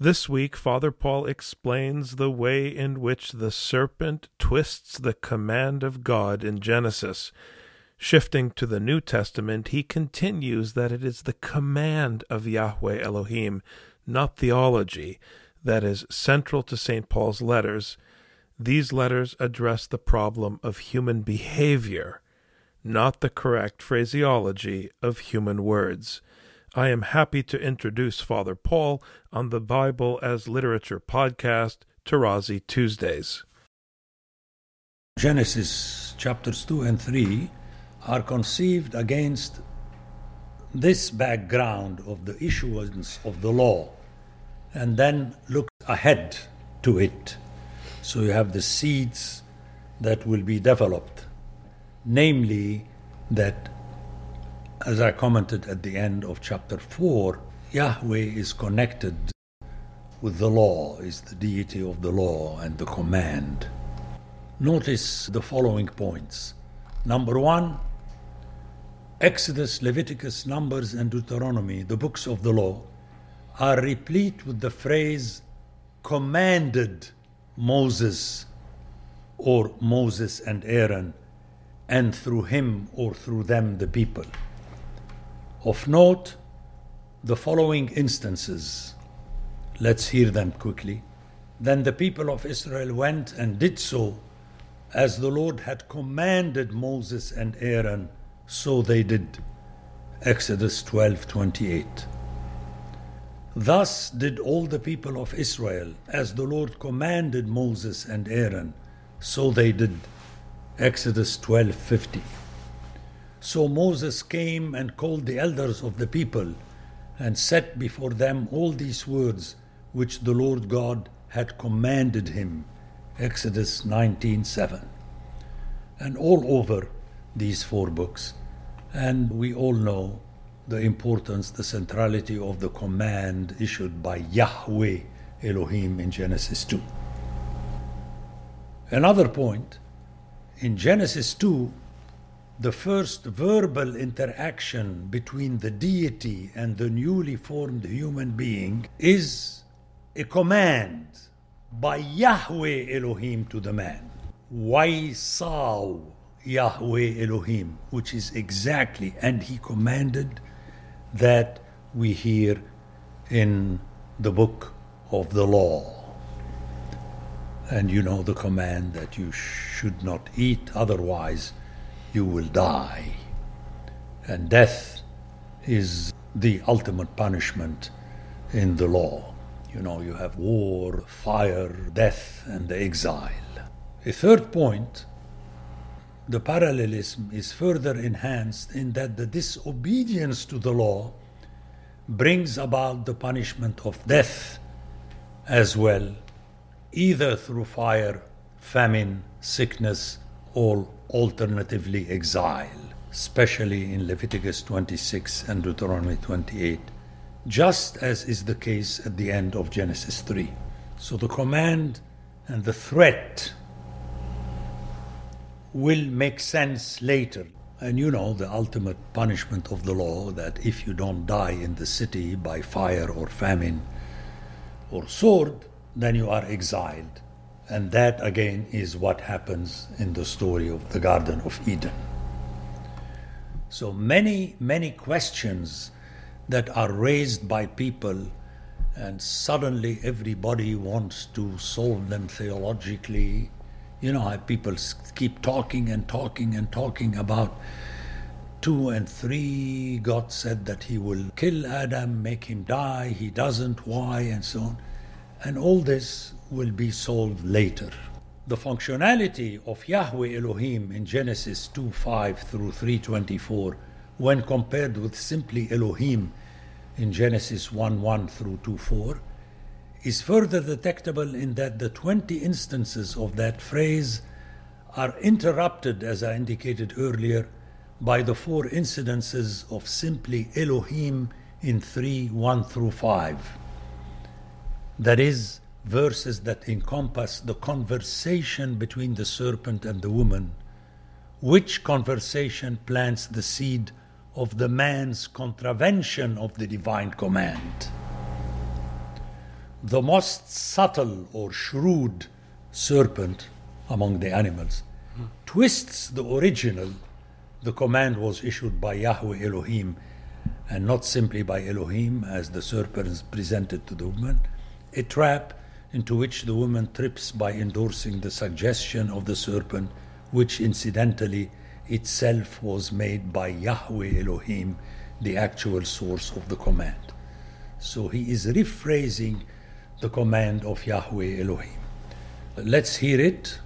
This week, Father Paul explains the way in which the serpent twists the command of God in Genesis. Shifting to the New Testament, he continues that it is the command of Yahweh Elohim, not theology, that is central to St. Paul's letters. These letters address the problem of human behavior, not the correct phraseology of human words. I am happy to introduce Father Paul on the Bible as Literature podcast, Tarazi Tuesdays. Genesis chapters 2 and 3 are conceived against this background of the issuance of the law and then look ahead to it. So you have the seeds that will be developed, namely that, as I commented at the end of chapter 4, Yahweh is connected with the law, is the deity of the law and the command. Notice the following points. Number one, Exodus, Leviticus, Numbers, and Deuteronomy, the books of the law, are replete with the phrase commanded Moses or Moses and Aaron, and through him or through them the people. Of note, the following instances. Let's hear them quickly. Then the people of Israel went and did so as the Lord had commanded Moses and Aaron, so they did. Exodus 12:28. Thus did all the people of Israel, as the Lord commanded Moses and Aaron, so they did. Exodus 12:50. So Moses came and called the elders of the people and set before them all these words which the Lord God had commanded him. Exodus 19:7. And all over these four books. And we all know the importance, the centrality of the command issued by Yahweh Elohim in Genesis 2. Another point, in Genesis 2, the first verbal interaction between the deity and the newly formed human being is a command by Yahweh Elohim to the man. Waisaw Yahweh Elohim, which is exactly, and he commanded that we hear in the book of the law. And you know the command that you should not eat, otherwise, you will die. And death is the ultimate punishment in the law. You know, you have war, fire, death, and exile. A third point the parallelism is further enhanced in that the disobedience to the law brings about the punishment of death as well, either through fire, famine, sickness, or alternatively exile, especially in Leviticus 26 and Deuteronomy 28, just as is the case at the end of Genesis 3. So the command and the threat will make sense later. And you know the ultimate punishment of the law that if you don't die in the city by fire or famine or sword, then you are exiled. And that again is what happens in the story of the Garden of Eden. So many, many questions that are raised by people, and suddenly everybody wants to solve them theologically you know how people keep talking and talking and talking about two and three. God said that He will kill Adam, make him die. He doesn't. Why? And so on. And all this will be solved later. The functionality of Yahweh Elohim in Genesis 2 5 through 324, when compared with simply Elohim in Genesis 1 1 through 2 4, is further detectable in that the 20 instances of that phrase are interrupted, as I indicated earlier, by the four incidences of simply Elohim in 3 1 through 5. That is, verses that encompass the conversation between the serpent and the woman, which conversation plants the seed of the man's contravention of the divine command. The most subtle or shrewd serpent among the animals twists the original. The command was issued by Yahweh Elohim and not simply by Elohim as the serpent presented to the woman, a trap into which the woman trips by endorsing the suggestion of the serpent, which incidentally itself was made by Yahweh Elohim, the actual source of the command. So he is rephrasing the command of Yahweh Elohim. Let's hear it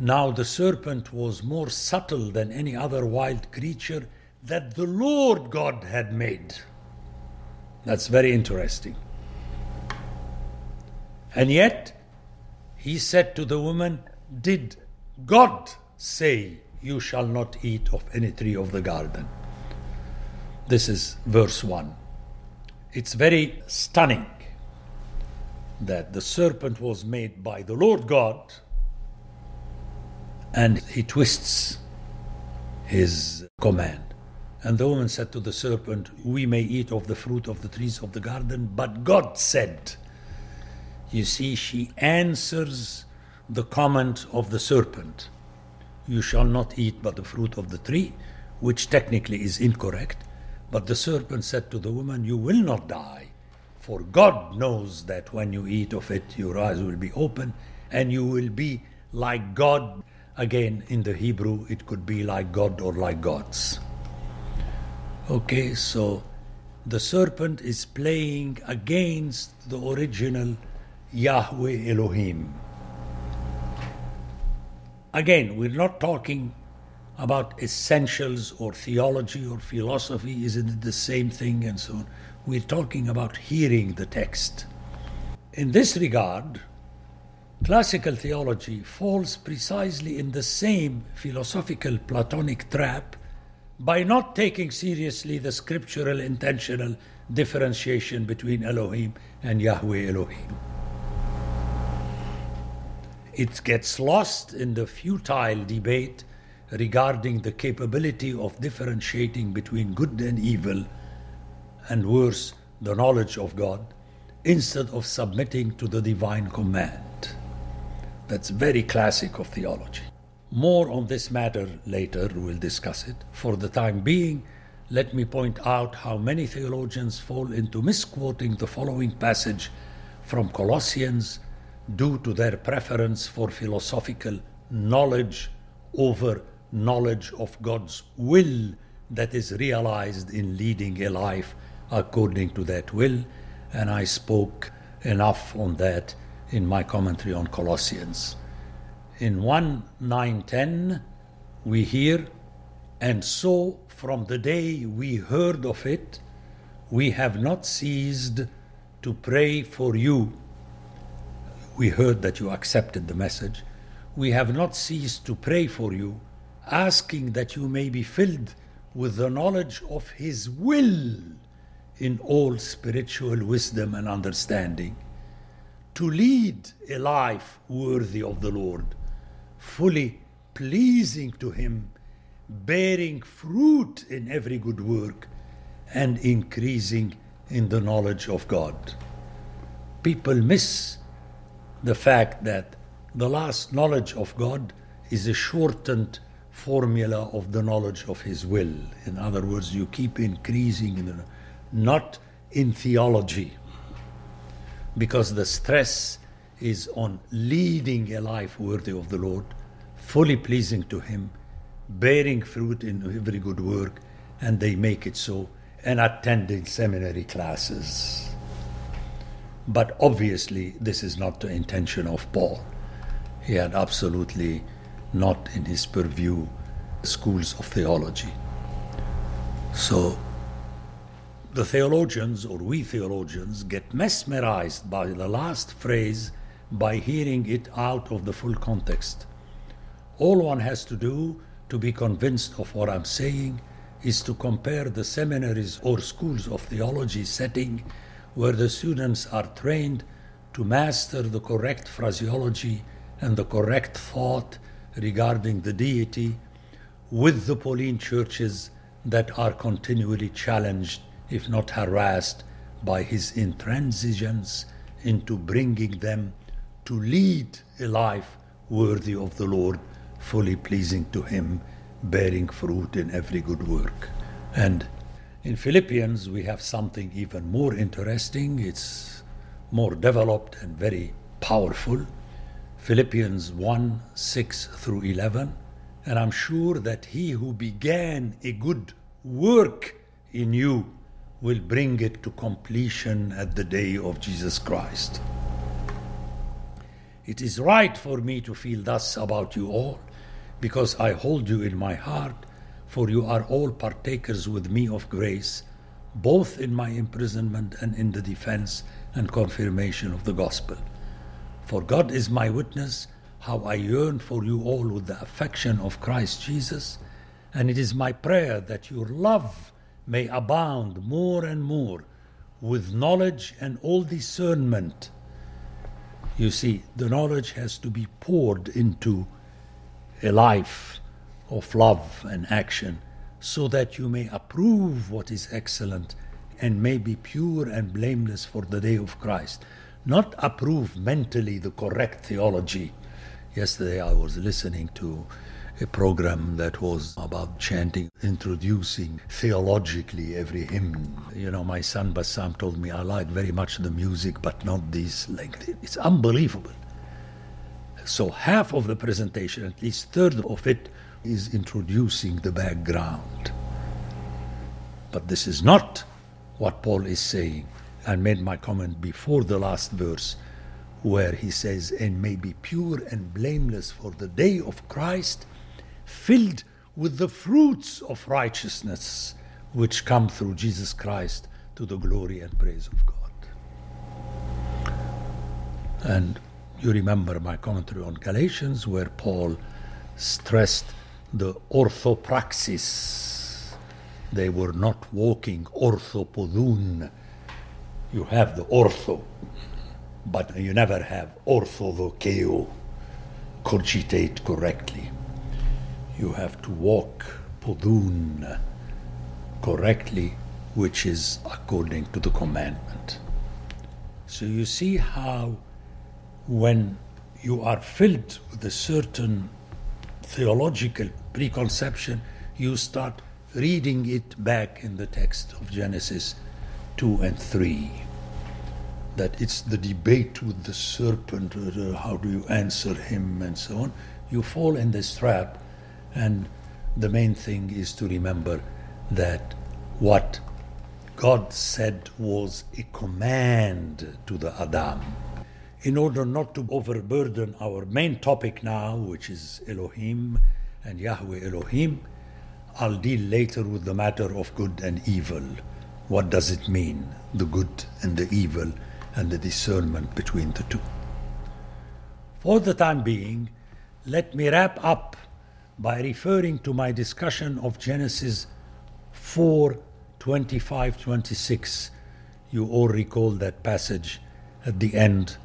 now the serpent was more subtle than any other wild creature that the Lord God had made. That's very interesting. And yet, he said to the woman, Did God say, You shall not eat of any tree of the garden? This is verse 1. It's very stunning that the serpent was made by the Lord God and he twists his command. And the woman said to the serpent, We may eat of the fruit of the trees of the garden, but God said. You see, she answers the comment of the serpent You shall not eat but the fruit of the tree, which technically is incorrect. But the serpent said to the woman, You will not die, for God knows that when you eat of it, your eyes will be open, and you will be like God Again, in the Hebrew, it could be like God or like gods. Okay, so the serpent is playing against the original Yahweh Elohim. Again, we're not talking about essentials or theology or philosophy, isn't it the same thing, and so on. We're talking about hearing the text. In this regard, Classical theology falls precisely in the same philosophical Platonic trap by not taking seriously the scriptural intentional differentiation between Elohim and Yahweh Elohim. It gets lost in the futile debate regarding the capability of differentiating between good and evil, and worse, the knowledge of God, instead of submitting to the divine command. That's very classic of theology. More on this matter later, we'll discuss it. For the time being, let me point out how many theologians fall into misquoting the following passage from Colossians due to their preference for philosophical knowledge over knowledge of God's will that is realized in leading a life according to that will. And I spoke enough on that in my commentary on Colossians. In 1 9 10, we hear, And so from the day we heard of it, we have not ceased to pray for you. We heard that you accepted the message. We have not ceased to pray for you, asking that you may be filled with the knowledge of His will in all spiritual wisdom and understanding to lead a life worthy of the Lord, fully pleasing to Him, bearing fruit in every good work, and increasing in the knowledge of God. People miss the fact that the last knowledge of God is a shortened formula of the knowledge of His will. In other words, you keep increasing, in the, not in theology because the stress is on leading a life worthy of the Lord, fully pleasing to Him, bearing fruit in every good work, and they make it so, and attending seminary classes. But obviously, this is not the intention of Paul. He had absolutely not in his purview schools of theology. So, the theologians, or we theologians, get mesmerized by the last phrase by hearing it out of the full context. All one has to do to be convinced of what I'm saying is to compare the seminaries or schools of theology setting where the students are trained to master the correct phraseology and the correct thought regarding the deity with the Pauline churches that are continually challenged, if not harassed, by his intransigence into bringing them to lead a life worthy of the Lord, fully pleasing to him, bearing fruit in every good work. And in Philippians, we have something even more interesting. It's more developed and very powerful. Philippians 1 6 through 11. And I'm sure that he who began a good work in you will bring it to completion at the day of Jesus Christ. It is right for me to feel thus about you all, because I hold you in my heart, for you are all partakers with me of grace, both in my imprisonment and in the defense and confirmation of the gospel. For God is my witness how I yearn for you all with the affection of Christ Jesus, and it is my prayer that your love may abound more and more with knowledge and all discernment. You see, the knowledge has to be poured into a life of love and action so that you may approve what is excellent and may be pure and blameless for the day of Christ. Not approve mentally the correct theology. Yesterday I was listening to a program that was about chanting, introducing theologically every hymn. You know, my son Bassam told me I like very much the music, but not this. It's unbelievable. So half of the presentation, at least third of it, is introducing the background. But this is not what Paul is saying. I made my comment before the last verse where he says, and may be pure and blameless for the day of Christ, filled with the fruits of righteousness which come through Jesus Christ to the glory and praise of God. And you remember my commentary on Galatians, where Paul stressed the orthopraxis. They were not walking orthopodun. You have the ortho, but you never have orthodokeo, cogitate correctly. You have to walk podun correctly, which is according to the commandment. So you see how when you are filled with a certain theological preconception, you start reading it back in the text of Genesis 2 and 3. That it's the debate with the serpent, uh, how do you answer him, and so on. You fall in this trap, and the main thing is to remember that what God said was a command to the Adam in order not to overburden our main topic now, which is Elohim and Yahweh Elohim, I'll deal later with the matter of good and evil. What does it mean, the good and the evil, and the discernment between the two? For the time being, let me wrap up by referring to my discussion of Genesis 4 25 26. You all recall that passage at the end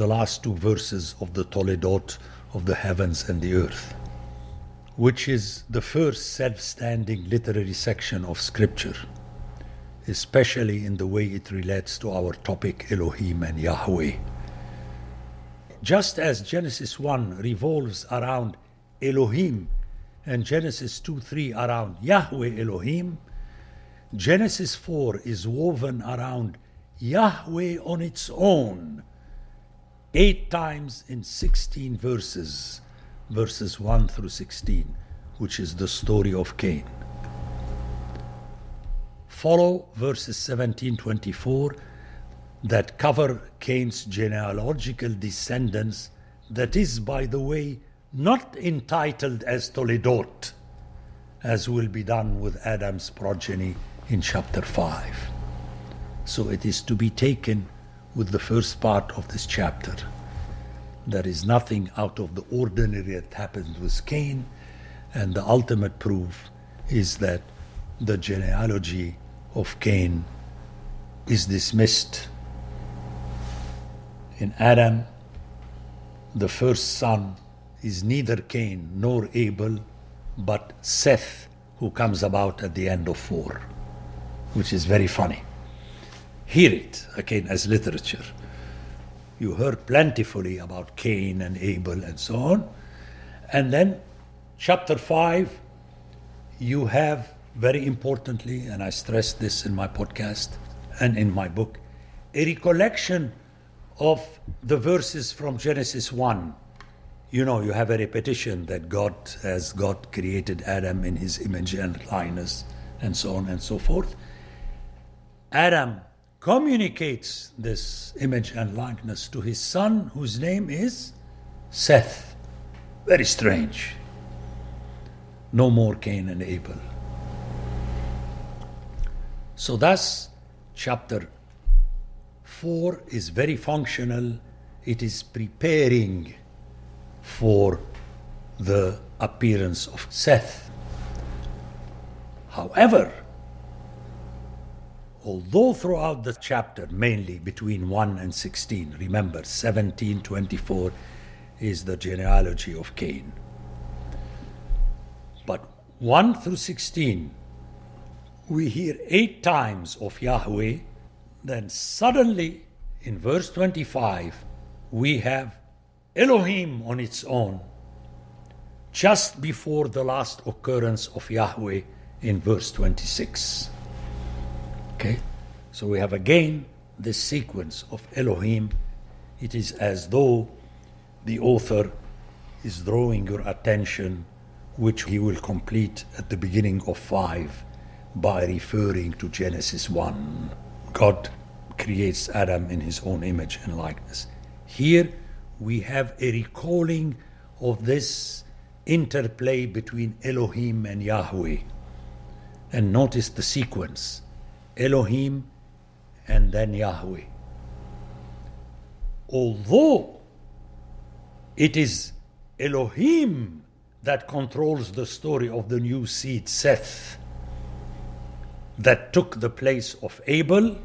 the last two verses of the Toledot of the heavens and the earth, which is the first self standing literary section of Scripture, especially in the way it relates to our topic Elohim and Yahweh. Just as Genesis 1 revolves around Elohim and Genesis 2 3 around Yahweh Elohim, Genesis 4 is woven around Yahweh on its own eight times in 16 verses, verses 1 through 16, which is the story of Cain. Follow verses 17 24 that cover Cain's genealogical descendants, that is, by the way, not entitled as Toledot, as will be done with Adam's progeny in chapter 5. So it is to be taken with the first part of this chapter. There is nothing out of the ordinary that happened with Cain, and the ultimate proof is that the genealogy of Cain is dismissed. In Adam, the first son is neither Cain nor Abel, but Seth, who comes about at the end of four, which is very funny. Hear it again as literature. You heard plentifully about Cain and Abel and so on. And then, chapter 5, you have very importantly, and I stress this in my podcast and in my book, a recollection of the verses from Genesis 1. You know, you have a repetition that God, as God created Adam in his image and likeness, and so on and so forth. Adam communicates this image and likeness to his son, whose name is Seth. Very strange. No more Cain and Abel. So, thus, chapter 4 is very functional. It is preparing for the appearance of Seth. However, although throughout the chapter, mainly between 1 and 16, remember 1724 is the genealogy of Cain. But 1 through 16 we hear eight times of Yahweh, then suddenly in verse 25 we have Elohim on its own, just before the last occurrence of Yahweh in verse 26. Okay? So we have again this sequence of Elohim. It is as though the author is drawing your attention, which he will complete at the beginning of 5 by referring to Genesis 1. God creates Adam in his own image and likeness. Here we have a recalling of this interplay between Elohim and Yahweh. And notice the sequence Elohim and then Yahweh. Although it is Elohim that controls the story of the new seed, Seth, that took the place of Abel,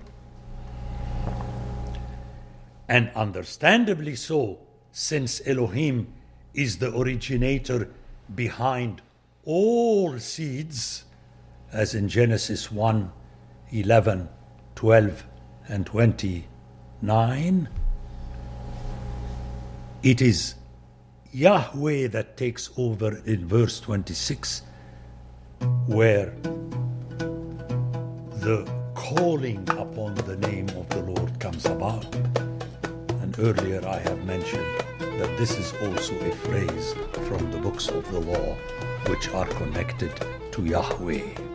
and understandably so, since Elohim is the originator behind all seeds, as in Genesis 1 11, 12, and 29. It is Yahweh that takes over in verse 26, where the calling upon the name of the Lord comes about. And earlier I have mentioned that this is also a phrase from the books of the law which are connected to Yahweh.